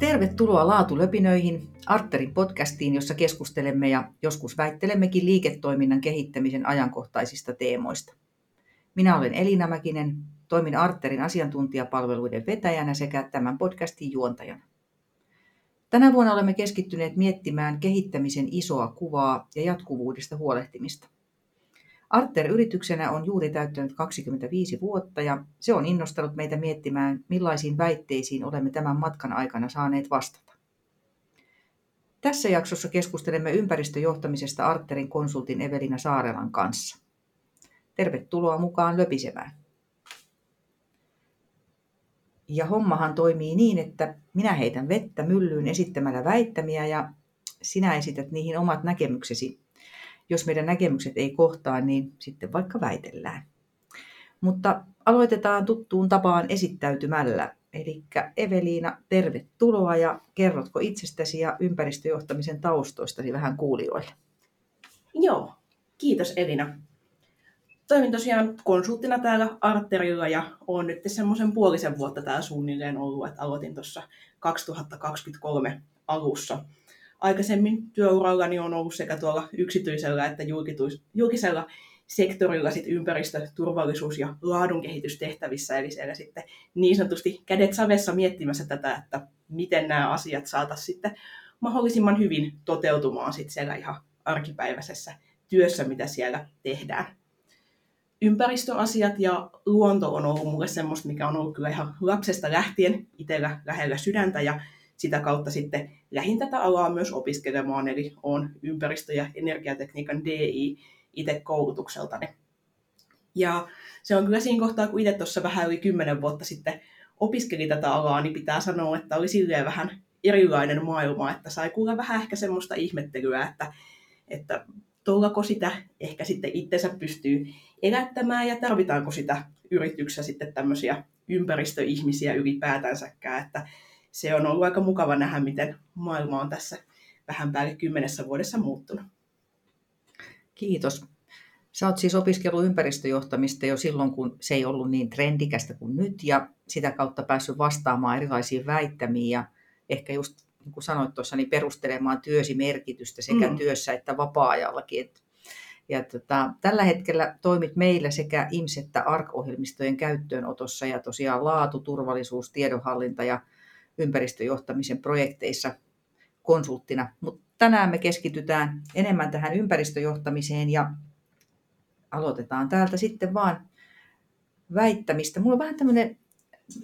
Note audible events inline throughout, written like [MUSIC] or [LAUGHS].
Tervetuloa Laatulöpinöihin, Arterin podcastiin, jossa keskustelemme ja joskus väittelemmekin liiketoiminnan kehittämisen ajankohtaisista teemoista. Minä olen Elina Mäkinen, toimin Arterin asiantuntijapalveluiden vetäjänä sekä tämän podcastin juontajana. Tänä vuonna olemme keskittyneet miettimään kehittämisen isoa kuvaa ja jatkuvuudesta huolehtimista. Arter yrityksenä on juuri täyttänyt 25 vuotta ja se on innostanut meitä miettimään, millaisiin väitteisiin olemme tämän matkan aikana saaneet vastata. Tässä jaksossa keskustelemme ympäristöjohtamisesta Arterin konsultin Evelina Saarelan kanssa. Tervetuloa mukaan löpisemään. Ja hommahan toimii niin, että minä heitän vettä myllyyn esittämällä väittämiä ja sinä esität niihin omat näkemyksesi jos meidän näkemykset ei kohtaa, niin sitten vaikka väitellään. Mutta aloitetaan tuttuun tapaan esittäytymällä. Eli Eveliina, tervetuloa ja kerrotko itsestäsi ja ympäristöjohtamisen taustoistasi vähän kuulijoille? Joo, kiitos Elina. Toimin tosiaan konsulttina täällä Arterilla ja olen nyt semmoisen puolisen vuotta täällä suunnilleen ollut, että aloitin tuossa 2023 alussa aikaisemmin työurallani on ollut sekä tuolla yksityisellä että julkisella sektorilla sit ympäristö, turvallisuus ja laadun kehitystehtävissä, eli siellä sitten niin sanotusti kädet savessa miettimässä tätä, että miten nämä asiat saataisiin sitten mahdollisimman hyvin toteutumaan sitten siellä ihan arkipäiväisessä työssä, mitä siellä tehdään. Ympäristöasiat ja luonto on ollut mulle semmoista, mikä on ollut kyllä ihan lapsesta lähtien itsellä lähellä sydäntä, ja sitä kautta sitten lähin tätä alaa myös opiskelemaan, eli olen ympäristö- ja energiatekniikan DI itse koulutukseltani. Ja se on kyllä siinä kohtaa, kun itse tuossa vähän yli kymmenen vuotta sitten opiskeli tätä alaa, niin pitää sanoa, että oli silleen vähän erilainen maailma, että sai kuulla vähän ehkä semmoista ihmettelyä, että, että tullako sitä ehkä sitten itsensä pystyy elättämään ja tarvitaanko sitä yrityksessä sitten tämmöisiä ympäristöihmisiä ylipäätänsäkään, että se on ollut aika mukava nähdä, miten maailma on tässä vähän päälle kymmenessä vuodessa muuttunut. Kiitos. Sä oot siis opiskellut ympäristöjohtamista jo silloin, kun se ei ollut niin trendikästä kuin nyt, ja sitä kautta päässyt vastaamaan erilaisiin väittämiin, ja ehkä just niin kuin sanoit tuossa, niin perustelemaan työsi merkitystä sekä mm. työssä että vapaa-ajallakin. ja tota, tällä hetkellä toimit meillä sekä IMS- että ARK-ohjelmistojen käyttöönotossa, ja tosiaan laatu, turvallisuus, tiedonhallinta ja ympäristöjohtamisen projekteissa konsulttina. Mutta tänään me keskitytään enemmän tähän ympäristöjohtamiseen ja aloitetaan täältä sitten vaan väittämistä. Mulla on vähän tämmöinen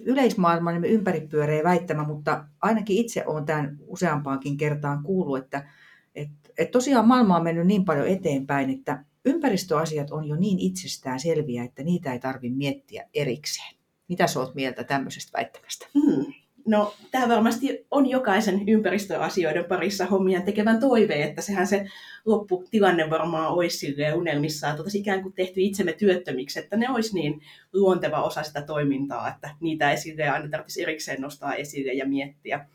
yleismaailmallinen ympäripyöreä väittämä, mutta ainakin itse olen tämän useampaankin kertaan kuullut, että, että, että tosiaan maailma on mennyt niin paljon eteenpäin, että ympäristöasiat on jo niin itsestään selviä, että niitä ei tarvitse miettiä erikseen. Mitä sä oot mieltä tämmöisestä väittämästä? Hmm. No, tämä varmasti on jokaisen ympäristöasioiden parissa hommia tekevän toive, että sehän se lopputilanne varmaan olisi silleen unelmissaan, että ikään kuin tehty itsemme työttömiksi, että ne olisi niin luonteva osa sitä toimintaa, että niitä ei silleen aina tarvitsisi erikseen nostaa esille ja miettiä.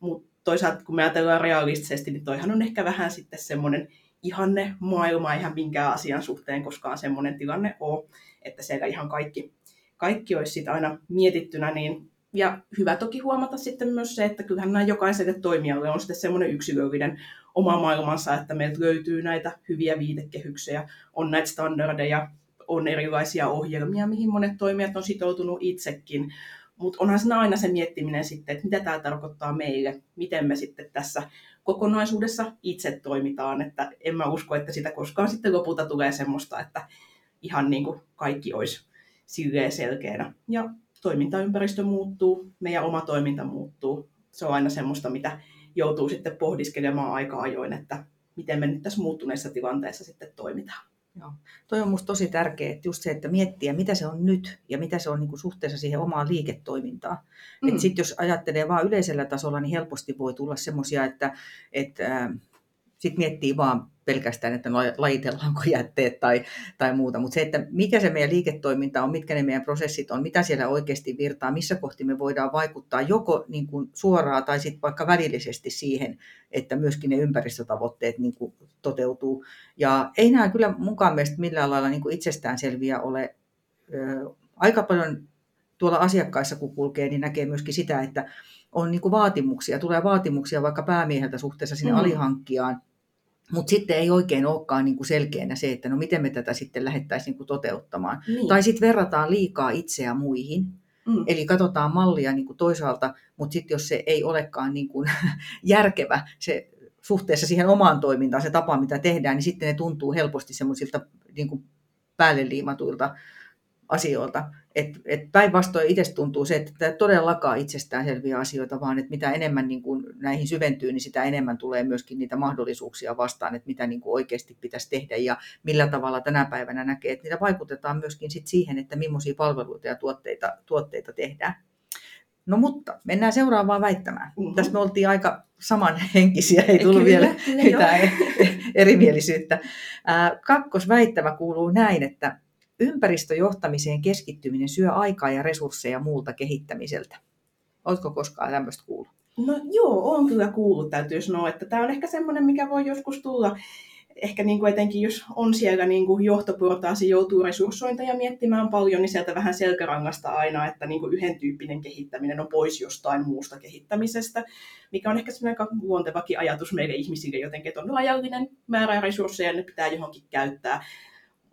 Mutta toisaalta kun me ajatellaan realistisesti, niin toihan on ehkä vähän sitten semmoinen ihanne maailma ihan minkään asian suhteen koskaan semmoinen tilanne ole, että siellä ihan kaikki, kaikki olisi sitten aina mietittynä, niin ja hyvä toki huomata sitten myös se, että kyllähän nämä jokaiselle toimijalle on sitten semmoinen yksilöllinen oma maailmansa, että meiltä löytyy näitä hyviä viitekehyksiä, on näitä standardeja, on erilaisia ohjelmia, mihin monet toimijat on sitoutunut itsekin. Mutta onhan siinä aina se miettiminen sitten, että mitä tämä tarkoittaa meille, miten me sitten tässä kokonaisuudessa itse toimitaan. Että en mä usko, että sitä koskaan sitten lopulta tulee semmoista, että ihan niin kuin kaikki olisi silleen selkeänä. Ja toimintaympäristö muuttuu, meidän oma toiminta muuttuu. Se on aina semmoista, mitä joutuu sitten pohdiskelemaan aika ajoin, että miten me nyt tässä muuttuneessa tilanteessa sitten toimitaan. Joo. Toi on minusta tosi tärkeää, että just se, että miettiä, mitä se on nyt ja mitä se on niin kuin suhteessa siihen omaan liiketoimintaan. Mm. Sitten jos ajattelee vain yleisellä tasolla, niin helposti voi tulla semmoisia, että, että sitten miettii vaan pelkästään, että lajitellaanko jätteet tai, tai muuta, mutta se, että mikä se meidän liiketoiminta on, mitkä ne meidän prosessit on, mitä siellä oikeasti virtaa, missä kohti me voidaan vaikuttaa joko niin kuin suoraan tai sitten vaikka välillisesti siihen, että myöskin ne ympäristötavoitteet niin kuin toteutuu. Ja ei nämä kyllä mukaan mielestä millään lailla niin kuin itsestäänselviä ole. Aika paljon tuolla asiakkaissa kun kulkee, niin näkee myöskin sitä, että on niin kuin vaatimuksia, tulee vaatimuksia vaikka päämieheltä suhteessa sinne mm. alihankkijaan, mutta sitten ei oikein olekaan niin kuin selkeänä se, että no miten me tätä sitten lähdettäisiin niin kuin toteuttamaan. Niin. Tai sitten verrataan liikaa itseä muihin. Mm. Eli katsotaan mallia niin kuin toisaalta, mutta sitten jos se ei olekaan niin kuin [LAUGHS] järkevä se suhteessa siihen omaan toimintaan, se tapa mitä tehdään, niin sitten ne tuntuu helposti semmoisilta niin päälle liimatuilta asioilta. Et, et päinvastoin itse tuntuu se, että tämä todellakaan itsestään selviä asioita, vaan että mitä enemmän niin kuin näihin syventyy, niin sitä enemmän tulee myöskin niitä mahdollisuuksia vastaan, että mitä niin kuin oikeasti pitäisi tehdä ja millä tavalla tänä päivänä näkee, että niitä vaikutetaan myöskin sit siihen, että millaisia palveluita ja tuotteita, tuotteita tehdään. No mutta, mennään seuraavaan väittämään. Mm-hmm. Tässä me oltiin aika samanhenkisiä, ei tullut kyllä, vielä kyllä mitään erimielisyyttä. Kakkosväittämä kuuluu näin, että ympäristöjohtamiseen keskittyminen syö aikaa ja resursseja muulta kehittämiseltä. Oletko koskaan tämmöistä kuullut? No joo, on kyllä kuullut, täytyy sanoa, että tämä on ehkä semmoinen, mikä voi joskus tulla ehkä niin kuin etenkin jos on siellä niin kuin johtoportaasi joutuu resurssointeja miettimään paljon, niin sieltä vähän selkärangasta aina, että niin kuin yhden tyyppinen kehittäminen on pois jostain muusta kehittämisestä, mikä on ehkä aika luontevakin ajatus meille ihmisille jotenkin, että on rajallinen määrä resursseja ja ne pitää johonkin käyttää.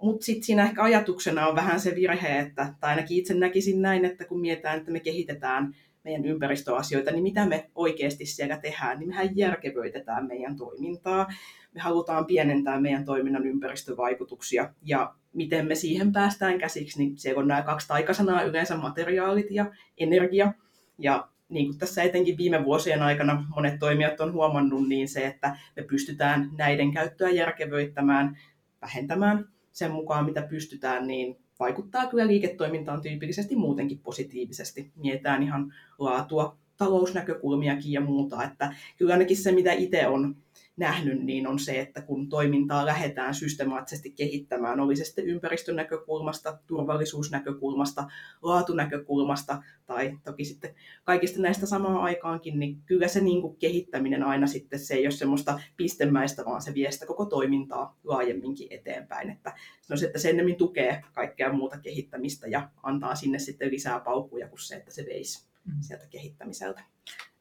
Mutta sitten siinä ehkä ajatuksena on vähän se virhe, että, tai ainakin itse näkisin näin, että kun mietitään, että me kehitetään meidän ympäristöasioita, niin mitä me oikeasti siellä tehdään, niin mehän järkevöitetään meidän toimintaa. Me halutaan pienentää meidän toiminnan ympäristövaikutuksia ja miten me siihen päästään käsiksi, niin siellä on nämä kaksi taikasanaa yleensä materiaalit ja energia. Ja niin kuin tässä etenkin viime vuosien aikana monet toimijat on huomannut, niin se, että me pystytään näiden käyttöä järkevöittämään, vähentämään sen mukaan, mitä pystytään, niin vaikuttaa kyllä liiketoimintaan tyypillisesti muutenkin positiivisesti. Mietitään ihan laatua, talousnäkökulmiakin ja muuta, että kyllä ainakin se, mitä itse on nähnyt, niin on se, että kun toimintaa lähdetään systemaattisesti kehittämään, oli se sitten ympäristön näkökulmasta, turvallisuusnäkökulmasta, laatunäkökulmasta tai toki sitten kaikista näistä samaan aikaankin, niin kyllä se niin kuin kehittäminen aina sitten se ei ole semmoista pistemäistä, vaan se vie sitä koko toimintaa laajemminkin eteenpäin. Että se on se, että se ennemmin tukee kaikkea muuta kehittämistä ja antaa sinne sitten lisää paukkuja kuin se, että se veisi mm. sieltä kehittämiseltä.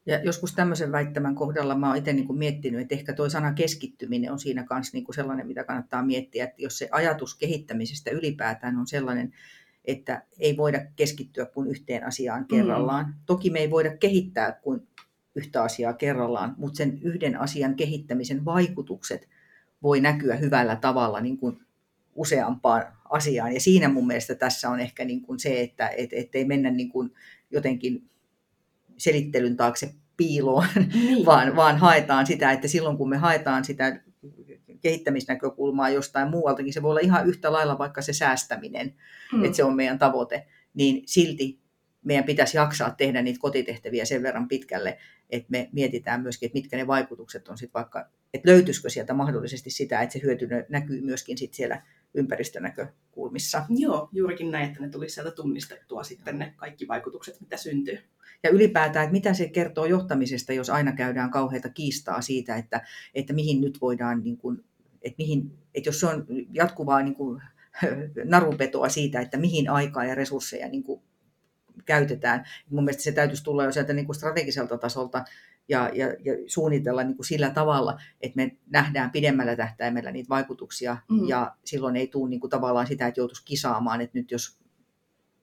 Ja joskus tämmöisen väittämän kohdalla mä oon itse niin kuin miettinyt, että ehkä tuo sana keskittyminen on siinä kanssa niin kuin sellainen, mitä kannattaa miettiä, että jos se ajatus kehittämisestä ylipäätään on sellainen, että ei voida keskittyä kuin yhteen asiaan kerrallaan. Mm. Toki me ei voida kehittää kuin yhtä asiaa kerrallaan, mutta sen yhden asian kehittämisen vaikutukset voi näkyä hyvällä tavalla niin kuin useampaan asiaan. Ja siinä mun mielestä tässä on ehkä niin kuin se, että et, et ei mennä niin kuin jotenkin selittelyn taakse piiloon, niin. vaan, vaan haetaan sitä, että silloin kun me haetaan sitä kehittämisnäkökulmaa jostain muualtakin, se voi olla ihan yhtä lailla vaikka se säästäminen, hmm. että se on meidän tavoite, niin silti meidän pitäisi jaksaa tehdä niitä kotitehtäviä sen verran pitkälle, että me mietitään myöskin, että mitkä ne vaikutukset on sitten vaikka, että löytyisikö sieltä mahdollisesti sitä, että se hyöty näkyy myöskin sit siellä ympäristönäkökulmissa. Joo, juurikin näin, että ne tulisi sieltä tunnistettua sitten ne kaikki vaikutukset, mitä syntyy. Ja ylipäätään, että mitä se kertoo johtamisesta, jos aina käydään kauheita kiistaa siitä, että, että mihin nyt voidaan, niin kuin, että, mihin, että jos se on jatkuvaa niin kuin, [LAUGHS] narupetoa siitä, että mihin aikaa ja resursseja niin kuin, käytetään. Mun mielestä se täytyisi tulla jo sieltä niin kuin strategiselta tasolta ja, ja, ja suunnitella niin kuin sillä tavalla, että me nähdään pidemmällä tähtäimellä niitä vaikutuksia mm. ja silloin ei tule niin kuin tavallaan sitä, että joutuisi kisaamaan, että nyt jos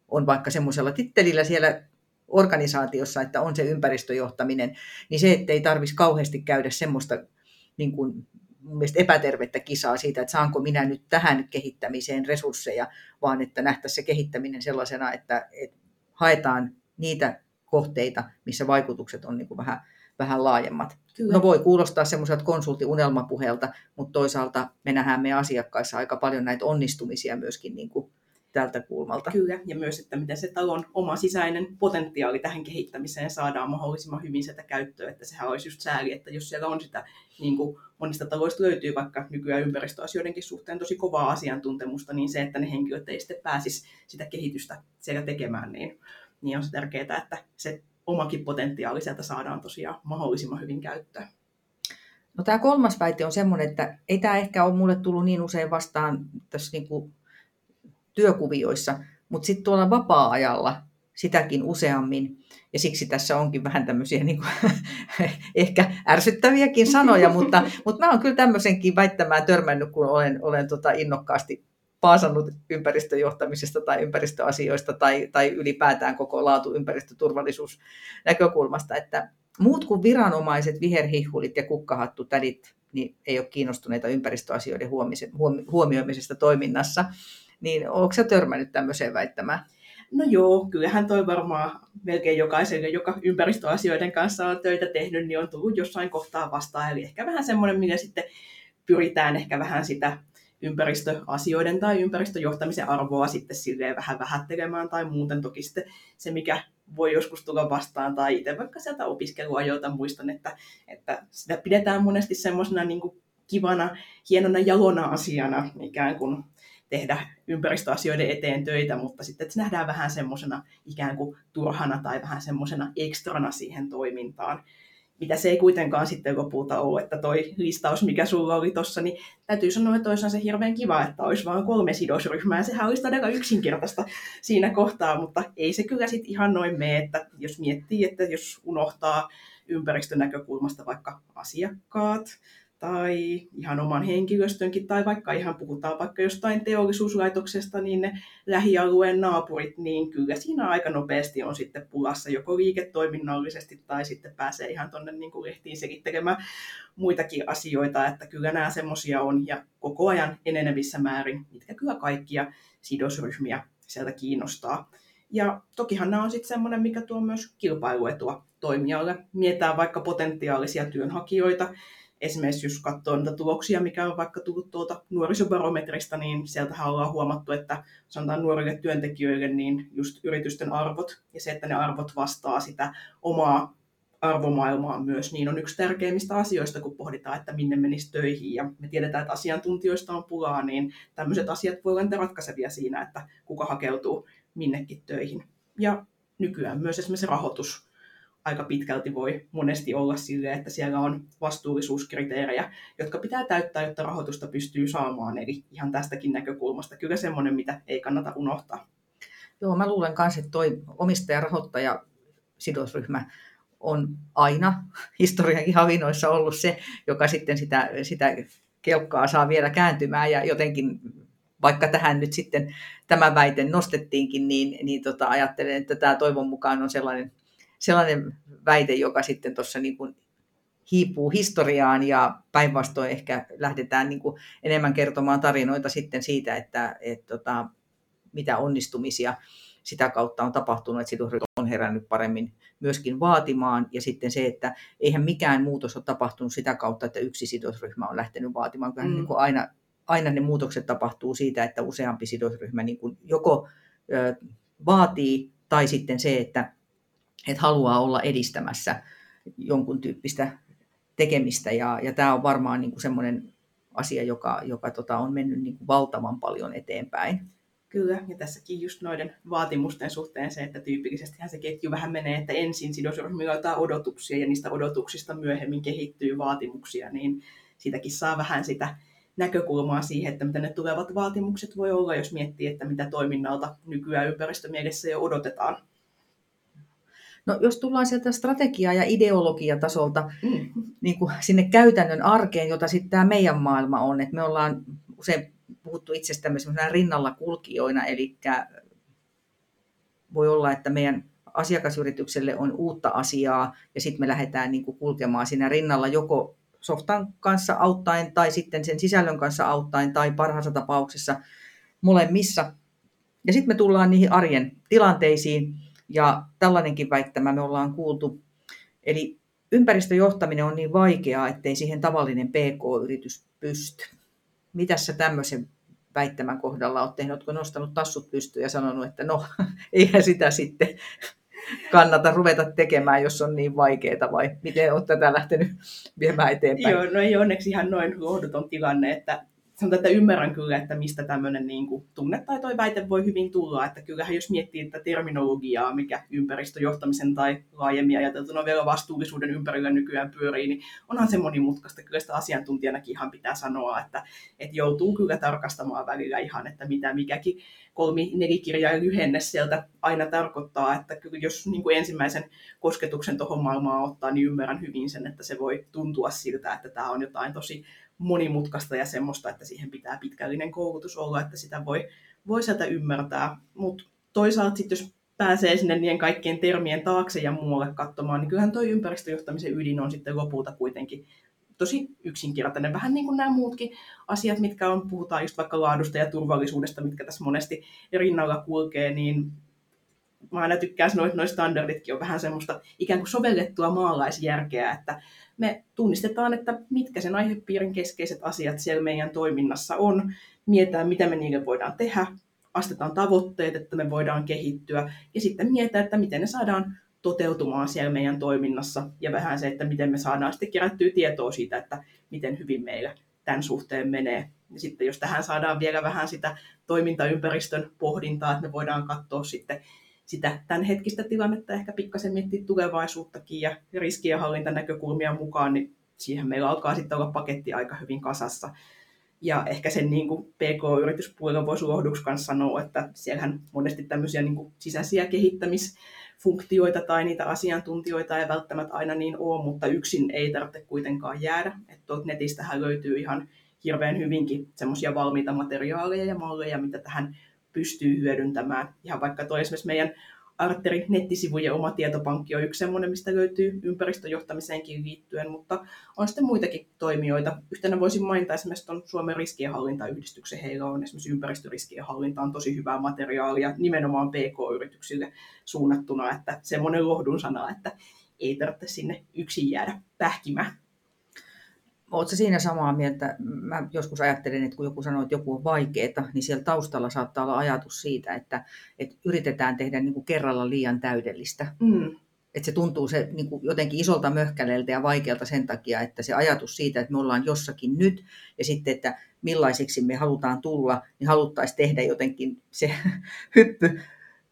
on vaikka semmoisella tittelillä siellä organisaatiossa, että on se ympäristöjohtaminen, niin se, että ei tarvitsisi kauheasti käydä semmoista niin kuin, epätervettä kisaa siitä, että saanko minä nyt tähän kehittämiseen resursseja, vaan että nähtäisiin se kehittäminen sellaisena, että, että haetaan niitä kohteita, missä vaikutukset on niin kuin vähän, vähän laajemmat. Kyllä. No voi kuulostaa semmoiselta konsulttiunelmapuheelta, mutta toisaalta me nähdään meidän asiakkaissa aika paljon näitä onnistumisia myöskin niin kuin tältä kulmalta. Kyllä, ja myös, että miten se talon oma sisäinen potentiaali tähän kehittämiseen saadaan mahdollisimman hyvin sitä käyttöön, että sehän olisi just sääli, että jos siellä on sitä, niin kuin monista taloista löytyy vaikka nykyään ympäristöasioidenkin suhteen tosi kovaa asiantuntemusta, niin se, että ne henkilöt ei sitten pääsisi sitä kehitystä siellä tekemään, niin, niin on se tärkeää, että se omakin potentiaali sieltä saadaan tosiaan mahdollisimman hyvin käyttöön. No tämä kolmas väite on semmoinen, että ei tämä ehkä ole mulle tullut niin usein vastaan tässä niin kuin työkuvioissa, mutta sitten tuolla vapaa-ajalla, sitäkin useammin. Ja siksi tässä onkin vähän tämmöisiä niin kuin, [LAUGHS] ehkä ärsyttäviäkin sanoja, mutta, [LAUGHS] mutta mä oon kyllä tämmöisenkin väittämään törmännyt, kun olen, olen tota innokkaasti paasannut ympäristöjohtamisesta tai ympäristöasioista tai, tai ylipäätään koko laatu ympäristöturvallisuus näkökulmasta, että muut kuin viranomaiset, viherhihulit ja kukkahattutädit niin ei ole kiinnostuneita ympäristöasioiden huomioimisesta toiminnassa. Niin onko sä törmännyt tämmöiseen väittämään? No joo, kyllähän toi varmaan melkein jokaiselle, joka ympäristöasioiden kanssa on töitä tehnyt, niin on tullut jossain kohtaa vastaan. Eli ehkä vähän semmoinen, millä sitten pyritään ehkä vähän sitä ympäristöasioiden tai ympäristöjohtamisen arvoa sitten silleen vähän vähättelemään tai muuten toki sitten se, mikä voi joskus tulla vastaan tai itse vaikka sieltä opiskeluajoilta muistan, että, että sitä pidetään monesti semmoisena niin kivana, hienona jalona asiana ikään kuin tehdä ympäristöasioiden eteen töitä, mutta sitten että se nähdään vähän semmoisena ikään kuin turhana tai vähän semmoisena ekstrana siihen toimintaan mitä se ei kuitenkaan sitten lopulta ole, että toi listaus, mikä sulla oli tuossa, niin täytyy sanoa, että olisi se hirveän kiva, että olisi vain kolme sidosryhmää. Sehän olisi todella yksinkertaista siinä kohtaa, mutta ei se kyllä sitten ihan noin mene, että jos miettii, että jos unohtaa ympäristön näkökulmasta vaikka asiakkaat, tai ihan oman henkilöstönkin, tai vaikka ihan puhutaan vaikka jostain teollisuuslaitoksesta, niin ne lähialueen naapurit, niin kyllä siinä aika nopeasti on sitten pulassa joko liiketoiminnallisesti tai sitten pääsee ihan tuonne niin kuin lehtiin selittelemään muitakin asioita, että kyllä nämä semmoisia on ja koko ajan enenevissä määrin, mitkä kyllä kaikkia sidosryhmiä sieltä kiinnostaa. Ja tokihan nämä on sitten semmoinen, mikä tuo myös kilpailuetua toimijalle. Mietitään vaikka potentiaalisia työnhakijoita, esimerkiksi jos katsoo niitä tuloksia, mikä on vaikka tullut tuolta nuorisobarometrista, niin sieltähän ollaan huomattu, että sanotaan nuorille työntekijöille niin just yritysten arvot ja se, että ne arvot vastaa sitä omaa arvomaailmaa myös, niin on yksi tärkeimmistä asioista, kun pohditaan, että minne menisi töihin. Ja me tiedetään, että asiantuntijoista on pulaa, niin tämmöiset asiat voivat olla ratkaisevia siinä, että kuka hakeutuu minnekin töihin. Ja nykyään myös esimerkiksi rahoitus aika pitkälti voi monesti olla sille, että siellä on vastuullisuuskriteerejä, jotka pitää täyttää, jotta rahoitusta pystyy saamaan. Eli ihan tästäkin näkökulmasta kyllä semmoinen, mitä ei kannata unohtaa. Joo, mä luulen myös, että toi omistaja-rahoittaja sidosryhmä on aina [LAUGHS] historian havinoissa ollut se, joka sitten sitä, sitä kelkkaa saa vielä kääntymään ja jotenkin vaikka tähän nyt sitten tämä väite nostettiinkin, niin, niin tota, ajattelen, että tämä toivon mukaan on sellainen sellainen väite, joka sitten tuossa niin kuin hiipuu historiaan ja päinvastoin ehkä lähdetään niin kuin enemmän kertomaan tarinoita sitten siitä, että et, tota, mitä onnistumisia sitä kautta on tapahtunut, että sidosryhmä on herännyt paremmin myöskin vaatimaan. Ja sitten se, että eihän mikään muutos ole tapahtunut sitä kautta, että yksi sidosryhmä on lähtenyt vaatimaan. Kyllä mm. niin kuin aina, aina ne muutokset tapahtuu siitä, että useampi sidosryhmä niin kuin joko ö, vaatii tai sitten se, että että haluaa olla edistämässä jonkun tyyppistä tekemistä. Ja, ja tämä on varmaan niin semmoinen asia, joka, joka tota, on mennyt niin kuin valtavan paljon eteenpäin. Kyllä, ja tässäkin just noiden vaatimusten suhteen se, että tyypillisesti se ketju vähän menee, että ensin sidosryhmillä odotuksia ja niistä odotuksista myöhemmin kehittyy vaatimuksia, niin siitäkin saa vähän sitä näkökulmaa siihen, että mitä ne tulevat vaatimukset voi olla, jos miettii, että mitä toiminnalta nykyään ympäristömielessä jo odotetaan. No jos tullaan sieltä strategia- ja ideologiatasolta mm. niin kuin sinne käytännön arkeen, jota sitten tämä meidän maailma on, että me ollaan usein puhuttu itsestämme rinnalla kulkijoina, eli voi olla, että meidän asiakasyritykselle on uutta asiaa ja sitten me lähdetään niin kuin kulkemaan siinä rinnalla joko softan kanssa auttaen tai sitten sen sisällön kanssa auttaen tai parhaassa tapauksessa molemmissa. Ja sitten me tullaan niihin arjen tilanteisiin ja tällainenkin väittämä me ollaan kuultu. Eli ympäristöjohtaminen on niin vaikeaa, ettei siihen tavallinen PK-yritys pysty. Mitä sä tämmöisen väittämän kohdalla olet tehnyt? Oletko nostanut tassut pystyyn ja sanonut, että no, [LAUGHS] eihän sitä sitten kannata ruveta tekemään, jos on niin vaikeaa, vai miten olet tätä lähtenyt viemään eteenpäin? Joo, no ei onneksi ihan noin lohduton tilanne, että sanotaan, että ymmärrän kyllä, että mistä tämmöinen niin kuin, tunne tai toi väite voi hyvin tulla. Että kyllähän jos miettii tätä terminologiaa, mikä ympäristöjohtamisen tai laajemmin ajateltuna vielä vastuullisuuden ympärillä nykyään pyörii, niin onhan se monimutkaista. Kyllä sitä asiantuntijanakin ihan pitää sanoa, että, että joutuu kyllä tarkastamaan välillä ihan, että mitä mikäkin kolmi nelikirjaa lyhenne sieltä aina tarkoittaa, että kyllä jos niin kuin ensimmäisen kosketuksen tuohon maailmaan ottaa, niin ymmärrän hyvin sen, että se voi tuntua siltä, että tämä on jotain tosi monimutkaista ja semmoista, että siihen pitää pitkällinen koulutus olla, että sitä voi, voi sieltä ymmärtää. Mutta toisaalta sitten jos pääsee sinne niiden kaikkien termien taakse ja muualle katsomaan, niin kyllähän tuo ympäristöjohtamisen ydin on sitten lopulta kuitenkin tosi yksinkertainen. Vähän niin kuin nämä muutkin asiat, mitkä on, puhutaan just vaikka laadusta ja turvallisuudesta, mitkä tässä monesti rinnalla kulkee, niin mä aina tykkään sanoa, että nuo standarditkin on vähän semmoista ikään kuin sovellettua maalaisjärkeä, että me tunnistetaan, että mitkä sen aihepiirin keskeiset asiat siellä meidän toiminnassa on, mietitään, mitä me niille voidaan tehdä, astetaan tavoitteet, että me voidaan kehittyä, ja sitten mietitään, että miten ne saadaan toteutumaan siellä meidän toiminnassa, ja vähän se, että miten me saadaan sitten kerättyä tietoa siitä, että miten hyvin meillä tämän suhteen menee. Ja sitten jos tähän saadaan vielä vähän sitä toimintaympäristön pohdintaa, että me voidaan katsoa sitten sitä tämänhetkistä tilannetta, ehkä pikkasen miettiä tulevaisuuttakin ja riskien hallintanäkökulmia mukaan, niin siihen meillä alkaa sitten olla paketti aika hyvin kasassa. Ja ehkä sen niin kuin PK-yrityspuolella voisi lohduksi kanssa sanoa, että siellähän monesti tämmöisiä niin kuin sisäisiä kehittämisfunktioita tai niitä asiantuntijoita ei välttämättä aina niin ole, mutta yksin ei tarvitse kuitenkaan jäädä. Että netistähän löytyy ihan hirveän hyvinkin semmoisia valmiita materiaaleja ja malleja, mitä tähän pystyy hyödyntämään. Ihan vaikka tuo esimerkiksi meidän Arterin nettisivujen oma tietopankki on yksi sellainen, mistä löytyy ympäristöjohtamiseenkin liittyen, mutta on sitten muitakin toimijoita. Yhtenä voisin mainita esimerkiksi tuon Suomen riskienhallintayhdistyksen. Heillä on esimerkiksi ympäristöriskien hallintaan tosi hyvää materiaalia nimenomaan PK-yrityksille suunnattuna, että semmoinen lohdun sana, että ei tarvitse sinne yksin jäädä pähkimään. Oletko siinä samaa mieltä? Mä joskus ajattelen, että kun joku sanoo, että joku on vaikeaa, niin siellä taustalla saattaa olla ajatus siitä, että, että yritetään tehdä niin kuin kerralla liian täydellistä. Mm. Että se tuntuu se niin kuin jotenkin isolta möhkäleeltä ja vaikealta sen takia, että se ajatus siitä, että me ollaan jossakin nyt ja sitten, että millaiseksi me halutaan tulla, niin haluttaisiin tehdä jotenkin se [LAUGHS] hyppy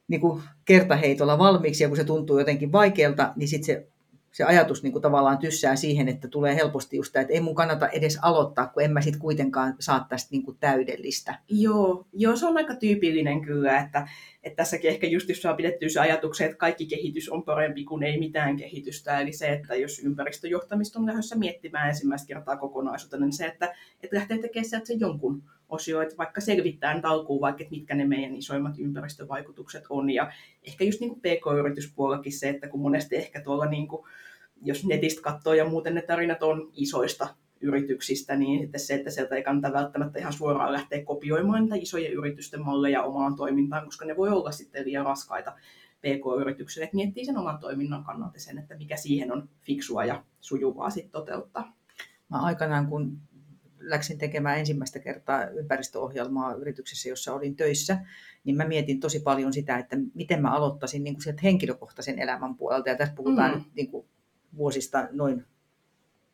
niin kuin kertaheitolla valmiiksi ja kun se tuntuu jotenkin vaikealta, niin sitten se se ajatus niin kuin tavallaan tyssää siihen, että tulee helposti just että ei mun kannata edes aloittaa, kun en mä sitten kuitenkaan saa tästä niin kuin täydellistä. Joo, joo, se on aika tyypillinen kyllä, että, että tässäkin ehkä just jos saa pidettyä se ajatuksen, että kaikki kehitys on parempi kuin ei mitään kehitystä, eli se, että jos ympäristöjohtamista on lähdössä miettimään ensimmäistä kertaa kokonaisuutta, niin se, että, että lähtee tekemään sieltä jonkun osio, että vaikka selvittää alkuun vaikka, että mitkä ne meidän isoimmat ympäristövaikutukset on. Ja ehkä just niin kuin PK-yrityspuolellakin se, että kun monesti ehkä tuolla, niin kuin, jos netistä katsoo ja muuten ne tarinat on isoista yrityksistä, niin sitten se, että sieltä ei kannata välttämättä ihan suoraan lähteä kopioimaan niitä isojen yritysten malleja omaan toimintaan, koska ne voi olla sitten liian raskaita PK-yritykselle, että miettii sen oman toiminnan kannalta sen, että mikä siihen on fiksua ja sujuvaa sitten toteuttaa. Mä aikanaan, kun läksin tekemään ensimmäistä kertaa ympäristöohjelmaa yrityksessä, jossa olin töissä, niin mä mietin tosi paljon sitä, että miten mä aloittaisin niin kuin sieltä henkilökohtaisen elämän puolelta. Ja tässä puhutaan mm. nyt niin kuin vuosista noin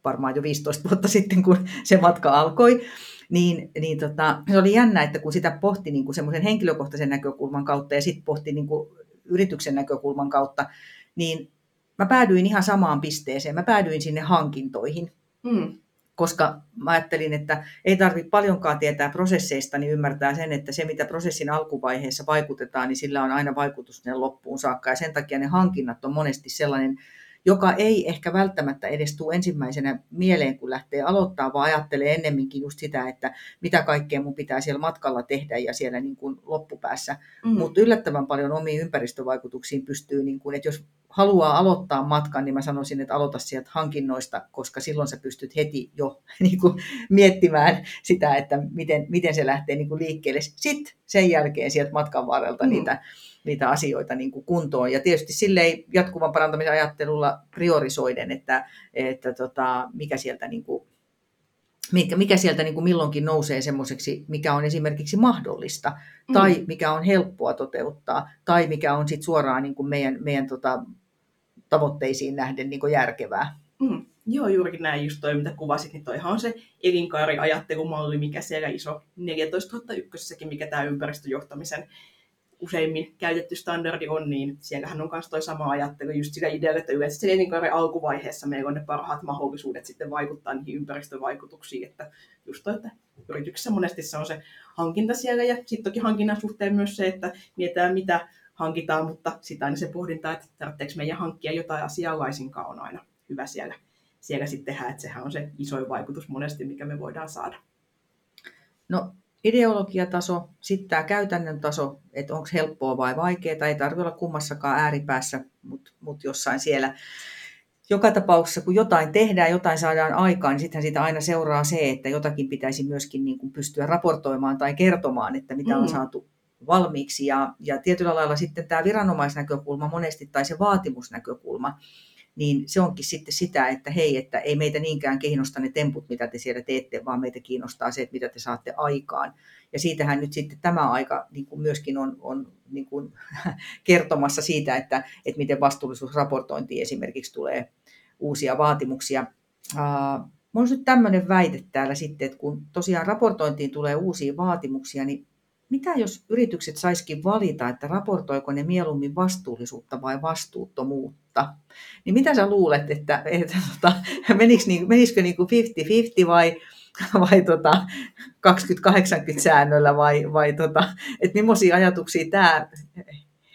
varmaan jo 15 vuotta [LAUGHS] sitten, kun se matka alkoi. Niin, niin tota, se oli jännä, että kun sitä pohti niin kuin semmoisen henkilökohtaisen näkökulman kautta ja sitten pohti niin kuin yrityksen näkökulman kautta, niin mä päädyin ihan samaan pisteeseen. Mä päädyin sinne hankintoihin. Mm koska mä ajattelin, että ei tarvitse paljonkaan tietää prosesseista, niin ymmärtää sen, että se mitä prosessin alkuvaiheessa vaikutetaan, niin sillä on aina vaikutus loppuun saakka. Ja sen takia ne hankinnat on monesti sellainen joka ei ehkä välttämättä edes tule ensimmäisenä mieleen, kun lähtee aloittaa, vaan ajattelee ennemminkin just sitä, että mitä kaikkea mun pitää siellä matkalla tehdä ja siellä niin kuin loppupäässä. Mm. Mutta yllättävän paljon omiin ympäristövaikutuksiin pystyy, niin kuin, että jos haluaa aloittaa matkan, niin mä sanoisin, että aloita sieltä hankinnoista, koska silloin sä pystyt heti jo [LAUGHS] niin kuin, miettimään sitä, että miten, miten se lähtee niin kuin liikkeelle. Sitten sen jälkeen sieltä matkan varrelta mm. niitä niitä asioita niin kuin kuntoon. Ja tietysti silleen jatkuvan parantamisen ajattelulla priorisoiden, että, että tota, mikä sieltä niin kuin, mikä, mikä sieltä niin kuin milloinkin nousee semmoiseksi, mikä on esimerkiksi mahdollista, mm. tai mikä on helppoa toteuttaa, tai mikä on sit suoraan niin kuin meidän, meidän tota, tavoitteisiin nähden niin kuin järkevää. Mm. Joo, juurikin näin just toi, mitä kuvasit, niin toihan on se elinkaariajattelumalli, mikä siellä iso 14001, mikä tämä ympäristöjohtamisen useimmin käytetty standardi on, niin siellähän on myös toi sama ajattelu just sillä idealla, että yleensä sen elinkaaren alkuvaiheessa meillä on ne parhaat mahdollisuudet sitten vaikuttaa niihin ympäristövaikutuksiin, että just toi, että yrityksessä monesti se on se hankinta siellä ja sitten toki hankinnan suhteen myös se, että mietitään mitä hankitaan, mutta sitä aina se pohdinta, että tarvitseeko meidän hankkia jotain asiaa laisinkaan on aina hyvä siellä, siellä sitten tehdä, että sehän on se isoin vaikutus monesti, mikä me voidaan saada. No ideologiataso, sitten tämä käytännön taso, että onko helppoa vai vaikeaa, ei tarvitse olla kummassakaan ääripäässä, mutta mut jossain siellä. Joka tapauksessa, kun jotain tehdään, jotain saadaan aikaan, niin sittenhän siitä aina seuraa se, että jotakin pitäisi myöskin niin kuin pystyä raportoimaan tai kertomaan, että mitä on mm. saatu valmiiksi. Ja, ja tietyllä lailla sitten tämä viranomaisnäkökulma monesti tai se vaatimusnäkökulma, niin se onkin sitten sitä, että hei, että ei meitä niinkään kiinnosta ne temput, mitä te siellä teette, vaan meitä kiinnostaa se, että mitä te saatte aikaan. Ja siitähän nyt sitten tämä aika niin kuin myöskin on, on niin kuin [LAUGHS] kertomassa siitä, että, että miten vastuullisuusraportointi esimerkiksi tulee uusia vaatimuksia. Minulla on nyt tämmöinen väite täällä sitten, että kun tosiaan raportointiin tulee uusia vaatimuksia, niin mitä jos yritykset saisikin valita, että raportoiko ne mieluummin vastuullisuutta vai vastuuttomuutta? Niin mitä sä luulet, että, että tota, menisikö, niin, menisikö niin kuin 50-50 vai, vai tota 20-80 säännöllä vai, vai tota, että millaisia ajatuksia tämä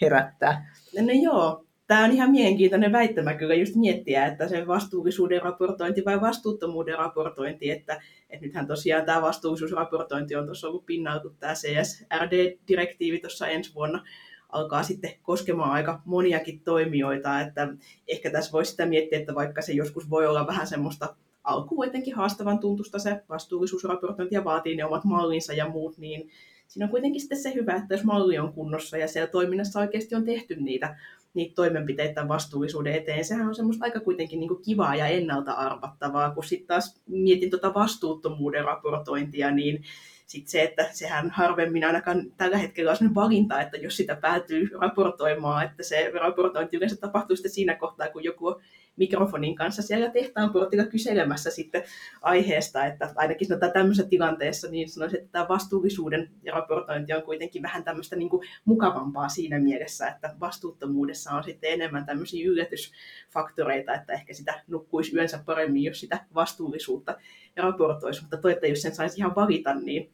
herättää? No joo, tämä on ihan mielenkiintoinen väittämä kyllä just miettiä, että se vastuullisuuden raportointi vai vastuuttomuuden raportointi, että, että nythän tosiaan tämä vastuullisuusraportointi on tuossa ollut pinnalla, kun tämä CSRD-direktiivi tuossa ensi vuonna alkaa sitten koskemaan aika moniakin toimijoita, että ehkä tässä voisi sitä miettiä, että vaikka se joskus voi olla vähän semmoista alkuun etenkin haastavan tuntusta se vastuullisuusraportointi ja vaatii ne omat mallinsa ja muut, niin siinä on kuitenkin sitten se hyvä, että jos malli on kunnossa ja siellä toiminnassa oikeasti on tehty niitä niitä toimenpiteitä vastuullisuuden eteen. Sehän on semmoista aika kuitenkin niin kuin kivaa ja ennalta arvattavaa, kun sitten taas mietin tuota vastuuttomuuden raportointia, niin sitten se, että sehän harvemmin ainakaan tällä hetkellä on sellainen valinta, että jos sitä päätyy raportoimaan, että se raportointi yleensä tapahtuu sitten siinä kohtaa, kun joku on mikrofonin kanssa siellä tehtaan portilla kyselemässä sitten aiheesta, että ainakin sanotaan tämmöisessä tilanteessa, niin sanoisin, että tämä vastuullisuuden raportointi on kuitenkin vähän tämmöistä niin kuin mukavampaa siinä mielessä, että vastuuttomuudessa on sitten enemmän tämmöisiä yllätysfaktoreita, että ehkä sitä nukkuisi yönsä paremmin, jos sitä vastuullisuutta raportoisi, mutta toi, että jos sen saisi ihan valita, niin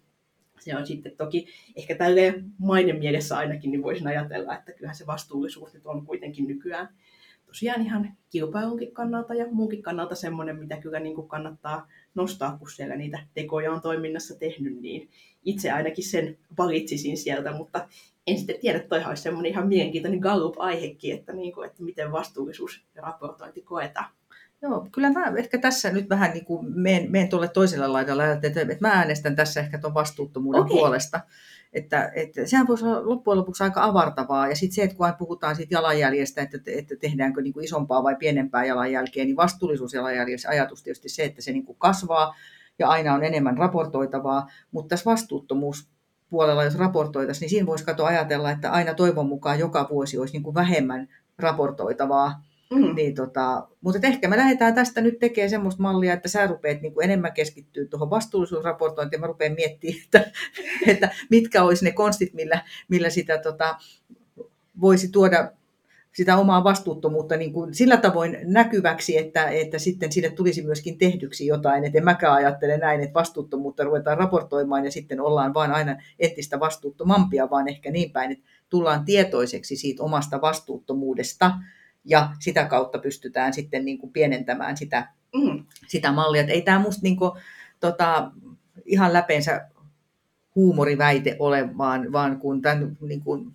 se on sitten toki ehkä tälleen mainen mielessä ainakin, niin voisin ajatella, että kyllähän se vastuullisuus nyt on kuitenkin nykyään tosiaan ihan kilpailunkin kannalta ja muunkin kannalta semmoinen, mitä kyllä niin kuin kannattaa nostaa, kun siellä niitä tekoja on toiminnassa tehnyt, niin itse ainakin sen valitsisin sieltä, mutta en sitten tiedä, että toihan olisi semmoinen ihan mielenkiintoinen Gallup-aihekin, että, niin kuin, että miten vastuullisuus ja raportointi koetaan. Joo, kyllä mä ehkä tässä nyt vähän niin kuin menen, menen tuolle toiselle laidalle, että mä äänestän tässä ehkä tuon vastuuttomuuden okay. puolesta. Että, että sehän voisi olla loppujen lopuksi aika avartavaa. Ja sitten se, että kun puhutaan siitä jalanjäljestä, että, että tehdäänkö niin kuin isompaa vai pienempää jalanjälkeä, niin vastuullisuusjalanjäljessä ajatus tietysti se, että se niin kuin kasvaa ja aina on enemmän raportoitavaa. Mutta tässä vastuuttomuus puolella, jos raportoitaisiin, niin siinä voisi katsoa ajatella, että aina toivon mukaan joka vuosi olisi niin kuin vähemmän raportoitavaa Mm. Niin tota, mutta ehkä me lähdetään tästä nyt tekemään semmoista mallia, että sä rupeat niin kuin enemmän keskittyä tuohon vastuullisuusraportointiin mä rupean miettimään, että, [LAUGHS] että mitkä olisi ne konstit, millä, millä sitä tota, voisi tuoda sitä omaa vastuuttomuutta niin kuin sillä tavoin näkyväksi, että, että sitten sille tulisi myöskin tehdyksi jotain. Että en mäkään ajattele näin, että vastuuttomuutta ruvetaan raportoimaan ja sitten ollaan vain aina entistä vastuuttomampia, vaan ehkä niin päin, että tullaan tietoiseksi siitä omasta vastuuttomuudesta – ja sitä kautta pystytään sitten niin kuin pienentämään sitä, mm. sitä mallia. Että ei tämä musta niin kuin, tota, ihan läpeensä huumoriväite ole, vaan, vaan kun tämän niin kuin,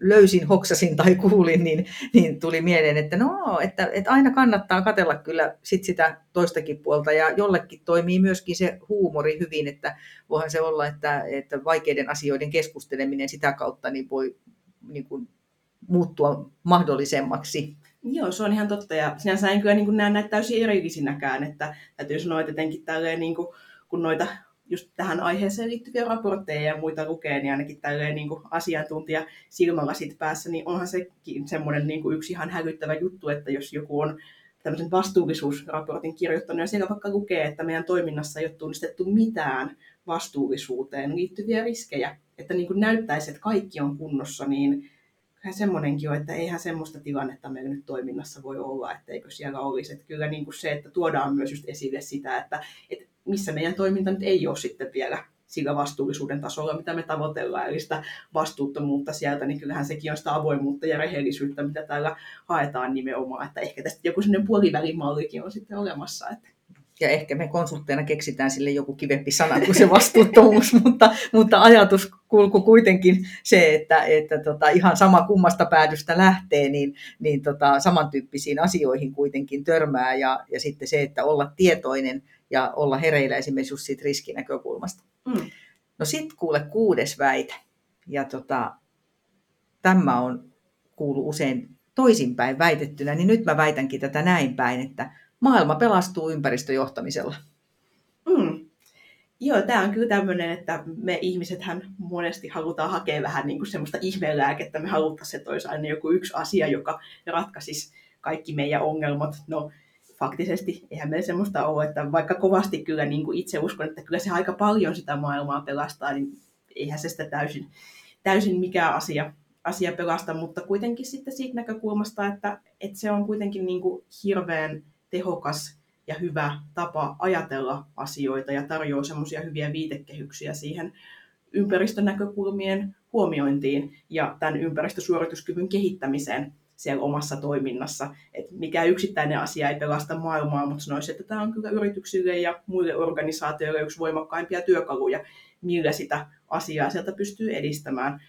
löysin, hoksasin tai kuulin, niin, niin tuli mieleen, että no, että, että aina kannattaa katella kyllä sit sitä toistakin puolta ja jollekin toimii myöskin se huumori hyvin, että voihan se olla, että, että vaikeiden asioiden keskusteleminen sitä kautta niin voi niin kuin muuttua mahdollisemmaksi. Joo, se on ihan totta. Ja sinänsä en kyllä niin näe näitä täysin erillisinäkään. Että täytyy sanoa, että jotenkin tälleen, niin kuin, kun noita just tähän aiheeseen liittyviä raportteja ja muita lukee, niin ainakin tälleen niin kuin asiantuntija silmälasit päässä, niin onhan sekin semmoinen niin kuin yksi ihan hälyttävä juttu, että jos joku on tämmöisen vastuullisuusraportin kirjoittanut, ja siellä vaikka lukee, että meidän toiminnassa ei ole tunnistettu mitään vastuullisuuteen liittyviä riskejä, että niin kuin näyttäisi, että kaikki on kunnossa, niin semmoinenkin on, että eihän semmoista tilannetta meillä nyt toiminnassa voi olla, etteikö siellä olisi. Että kyllä niin kuin se, että tuodaan myös just esille sitä, että, että missä meidän toiminta nyt ei ole sitten vielä sillä vastuullisuuden tasolla, mitä me tavoitellaan, eli sitä vastuuttomuutta sieltä, niin kyllähän sekin on sitä avoimuutta ja rehellisyyttä, mitä täällä haetaan nimenomaan, että ehkä tästä joku sellainen puolivälimallikin on sitten olemassa. Että ja ehkä me konsultteina keksitään sille joku kivempi sana kuin se vastuuttomuus, [LAUGHS] mutta, mutta ajatus kulku kuitenkin se, että, että tota, ihan sama kummasta päädystä lähtee, niin, niin tota, samantyyppisiin asioihin kuitenkin törmää ja, ja sitten se, että olla tietoinen ja olla hereillä esimerkiksi just siitä riskinäkökulmasta. Mm. No sitten kuule kuudes väite. Ja tota, tämä on kuulu usein toisinpäin väitettynä, niin nyt mä väitänkin tätä näin päin, että maailma pelastuu ympäristöjohtamisella. Mm. Joo, tämä on kyllä tämmöinen, että me ihmisethän monesti halutaan hakea vähän niin kuin semmoista ihmelääkettä. Me haluttaisiin, että olisi aina joku yksi asia, joka ratkaisisi kaikki meidän ongelmat. No, faktisesti eihän meillä semmoista ole, että vaikka kovasti kyllä niin kuin itse uskon, että kyllä se aika paljon sitä maailmaa pelastaa, niin eihän se sitä täysin, täysin mikään asia, asia pelasta, mutta kuitenkin sitten siitä näkökulmasta, että, että se on kuitenkin niin kuin hirveän tehokas ja hyvä tapa ajatella asioita ja tarjoaa semmoisia hyviä viitekehyksiä siihen ympäristönäkökulmien huomiointiin ja tämän ympäristösuorituskyvyn kehittämiseen siellä omassa toiminnassa. Et mikä yksittäinen asia ei pelasta maailmaa, mutta sanoisin, että tämä on kyllä yrityksille ja muille organisaatioille yksi voimakkaimpia työkaluja, millä sitä asiaa sieltä pystyy edistämään.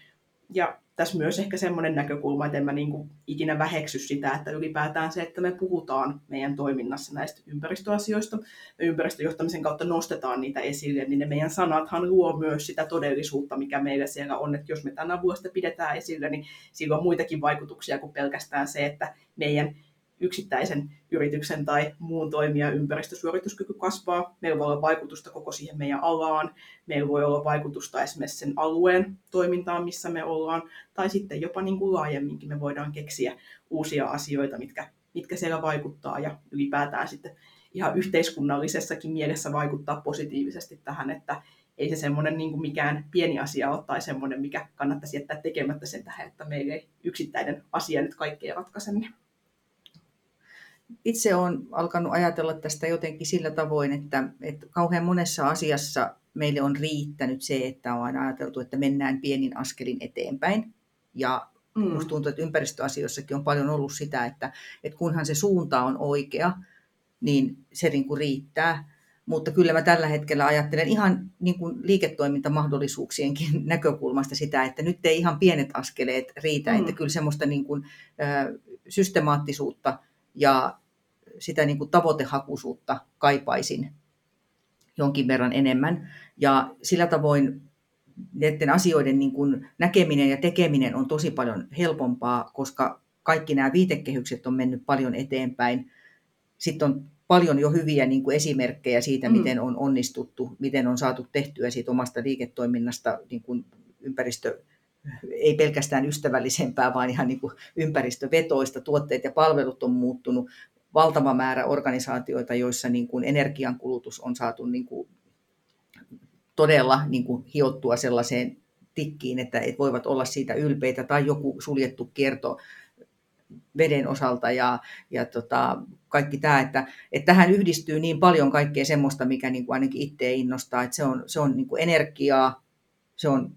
Ja tässä myös ehkä semmoinen näkökulma, että en mä niin kuin ikinä väheksy sitä, että ylipäätään se, että me puhutaan meidän toiminnassa näistä ympäristöasioista, me ympäristöjohtamisen kautta nostetaan niitä esille, niin ne meidän sanathan luo myös sitä todellisuutta, mikä meillä siellä on, että jos me tänä vuosta pidetään esille, niin sillä on muitakin vaikutuksia kuin pelkästään se, että meidän yksittäisen yrityksen tai muun toimijan ympäristösuorituskyky kasvaa. Meillä voi olla vaikutusta koko siihen meidän alaan, meillä voi olla vaikutusta esimerkiksi sen alueen toimintaan, missä me ollaan, tai sitten jopa niin kuin laajemminkin me voidaan keksiä uusia asioita, mitkä, mitkä siellä vaikuttaa ja ylipäätään sitten ihan yhteiskunnallisessakin mielessä vaikuttaa positiivisesti tähän, että ei se semmoinen niin kuin mikään pieni asia ole tai semmoinen, mikä kannattaisi jättää tekemättä sen tähän, että meillä ei yksittäinen asia nyt kaikkea ratkaise. Itse olen alkanut ajatella tästä jotenkin sillä tavoin, että, että kauhean monessa asiassa meille on riittänyt se, että on aina ajateltu, että mennään pienin askelin eteenpäin. Ja mm. musta tuntuu, että ympäristöasioissakin on paljon ollut sitä, että, että kunhan se suunta on oikea, niin se niin kuin riittää. Mutta kyllä mä tällä hetkellä ajattelen ihan niin kuin liiketoimintamahdollisuuksienkin [LAUGHS] näkökulmasta sitä, että nyt ei ihan pienet askeleet riitä, mm. että kyllä semmoista niin kuin, ö, systemaattisuutta ja sitä niin kuin tavoitehakuisuutta kaipaisin jonkin verran enemmän. Ja sillä tavoin näiden asioiden niin kuin näkeminen ja tekeminen on tosi paljon helpompaa, koska kaikki nämä viitekehykset on mennyt paljon eteenpäin. Sitten on paljon jo hyviä niin kuin esimerkkejä siitä, mm. miten on onnistuttu, miten on saatu tehtyä siitä omasta liiketoiminnasta niin kuin ympäristö, ei pelkästään ystävällisempää, vaan ihan niin kuin ympäristövetoista. Tuotteet ja palvelut on muuttunut. Valtava määrä organisaatioita, joissa niin kuin energiankulutus on saatu niin kuin todella niin kuin hiottua sellaiseen tikkiin, että et voivat olla siitä ylpeitä, tai joku suljettu kierto veden osalta ja, ja tota, kaikki tämä, että, että tähän yhdistyy niin paljon kaikkea semmoista, mikä niin kuin ainakin itse innostaa, että se on, se on niin kuin energiaa, se on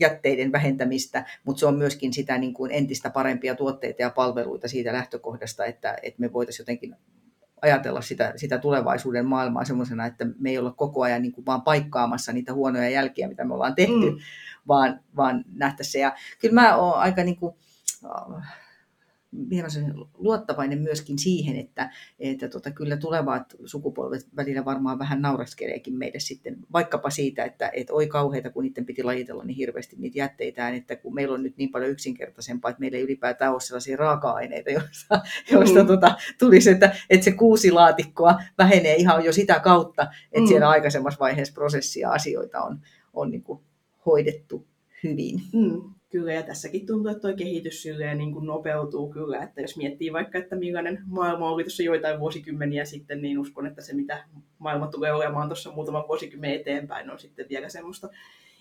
jätteiden vähentämistä, mutta se on myöskin sitä niin kuin entistä parempia tuotteita ja palveluita siitä lähtökohdasta, että, että me voitaisiin jotenkin ajatella sitä, sitä tulevaisuuden maailmaa semmoisena, että me ei olla koko ajan niin kuin vaan paikkaamassa niitä huonoja jälkiä, mitä me ollaan tehty, mm. vaan, vaan nähtäisiin se. Ja kyllä mä oon aika niin kuin, luottavainen myöskin siihen, että, että tota, kyllä tulevat sukupolvet välillä varmaan vähän nauraskeleekin meille sitten, vaikkapa siitä, että et oi kauheita, kun niiden piti lajitella niin hirveästi niitä jätteitään, että kun meillä on nyt niin paljon yksinkertaisempaa, että meillä ei ylipäätään ole sellaisia raaka-aineita, joista, joista mm. tota, tulisi, että, että se kuusi laatikkoa vähenee ihan jo sitä kautta, että mm. siellä aikaisemmassa vaiheessa prosessia asioita on, on niin kuin hoidettu hyvin. Mm Kyllä, ja tässäkin tuntuu, että tuo kehitys silleen niin kuin nopeutuu kyllä, että jos miettii vaikka, että millainen maailma oli tuossa joitain vuosikymmeniä sitten, niin uskon, että se mitä maailma tulee olemaan tuossa muutaman vuosikymmenen eteenpäin on sitten vielä semmoista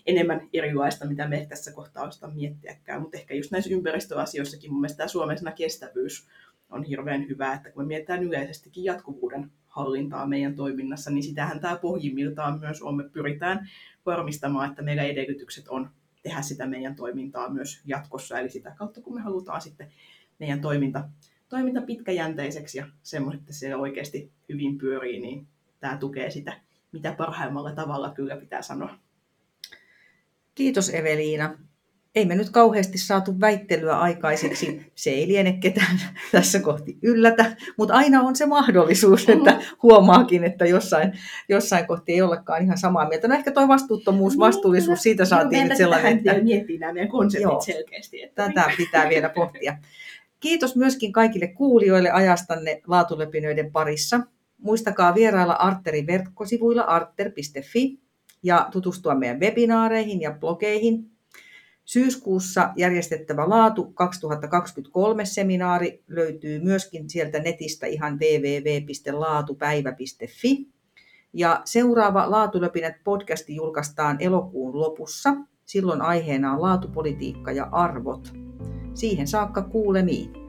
enemmän erilaista, mitä me tässä kohtaa osata miettiäkään. Mutta ehkä just näissä ympäristöasioissakin mun mielestä tämä kestävyys on hirveän hyvä, että kun me mietitään yleisestikin jatkuvuuden hallintaa meidän toiminnassa, niin sitähän tämä pohjimmiltaan myös on. Me pyritään varmistamaan, että meillä edellytykset on tehdä sitä meidän toimintaa myös jatkossa. Eli sitä kautta, kun me halutaan sitten meidän toiminta, toiminta pitkäjänteiseksi ja semmoinen, että se oikeasti hyvin pyörii, niin tämä tukee sitä mitä parhaimmalla tavalla kyllä pitää sanoa. Kiitos Eveliina. Ei me nyt kauheasti saatu väittelyä aikaiseksi. Se ei liene ketään tässä kohti yllätä, mutta aina on se mahdollisuus, että huomaakin, että jossain, jossain kohti ei olekaan ihan samaa mieltä. No ehkä tuo vastuuttomuus, niin, vastuullisuus, siitä saatiin nyt sellainen, että... miettii nämä meidän konseptit joo, selkeästi. Että... Tätä pitää vielä [LAUGHS] pohtia. Kiitos myöskin kaikille kuulijoille ajastanne laatulepinöiden parissa. Muistakaa vierailla Arterin verkkosivuilla arter.fi ja tutustua meidän webinaareihin ja blogeihin. Syyskuussa järjestettävä Laatu 2023 seminaari löytyy myöskin sieltä netistä ihan www.laatupäivä.fi. Ja seuraava Laatulöpinät podcasti julkaistaan elokuun lopussa. Silloin aiheena on laatupolitiikka ja arvot. Siihen saakka kuulemiin.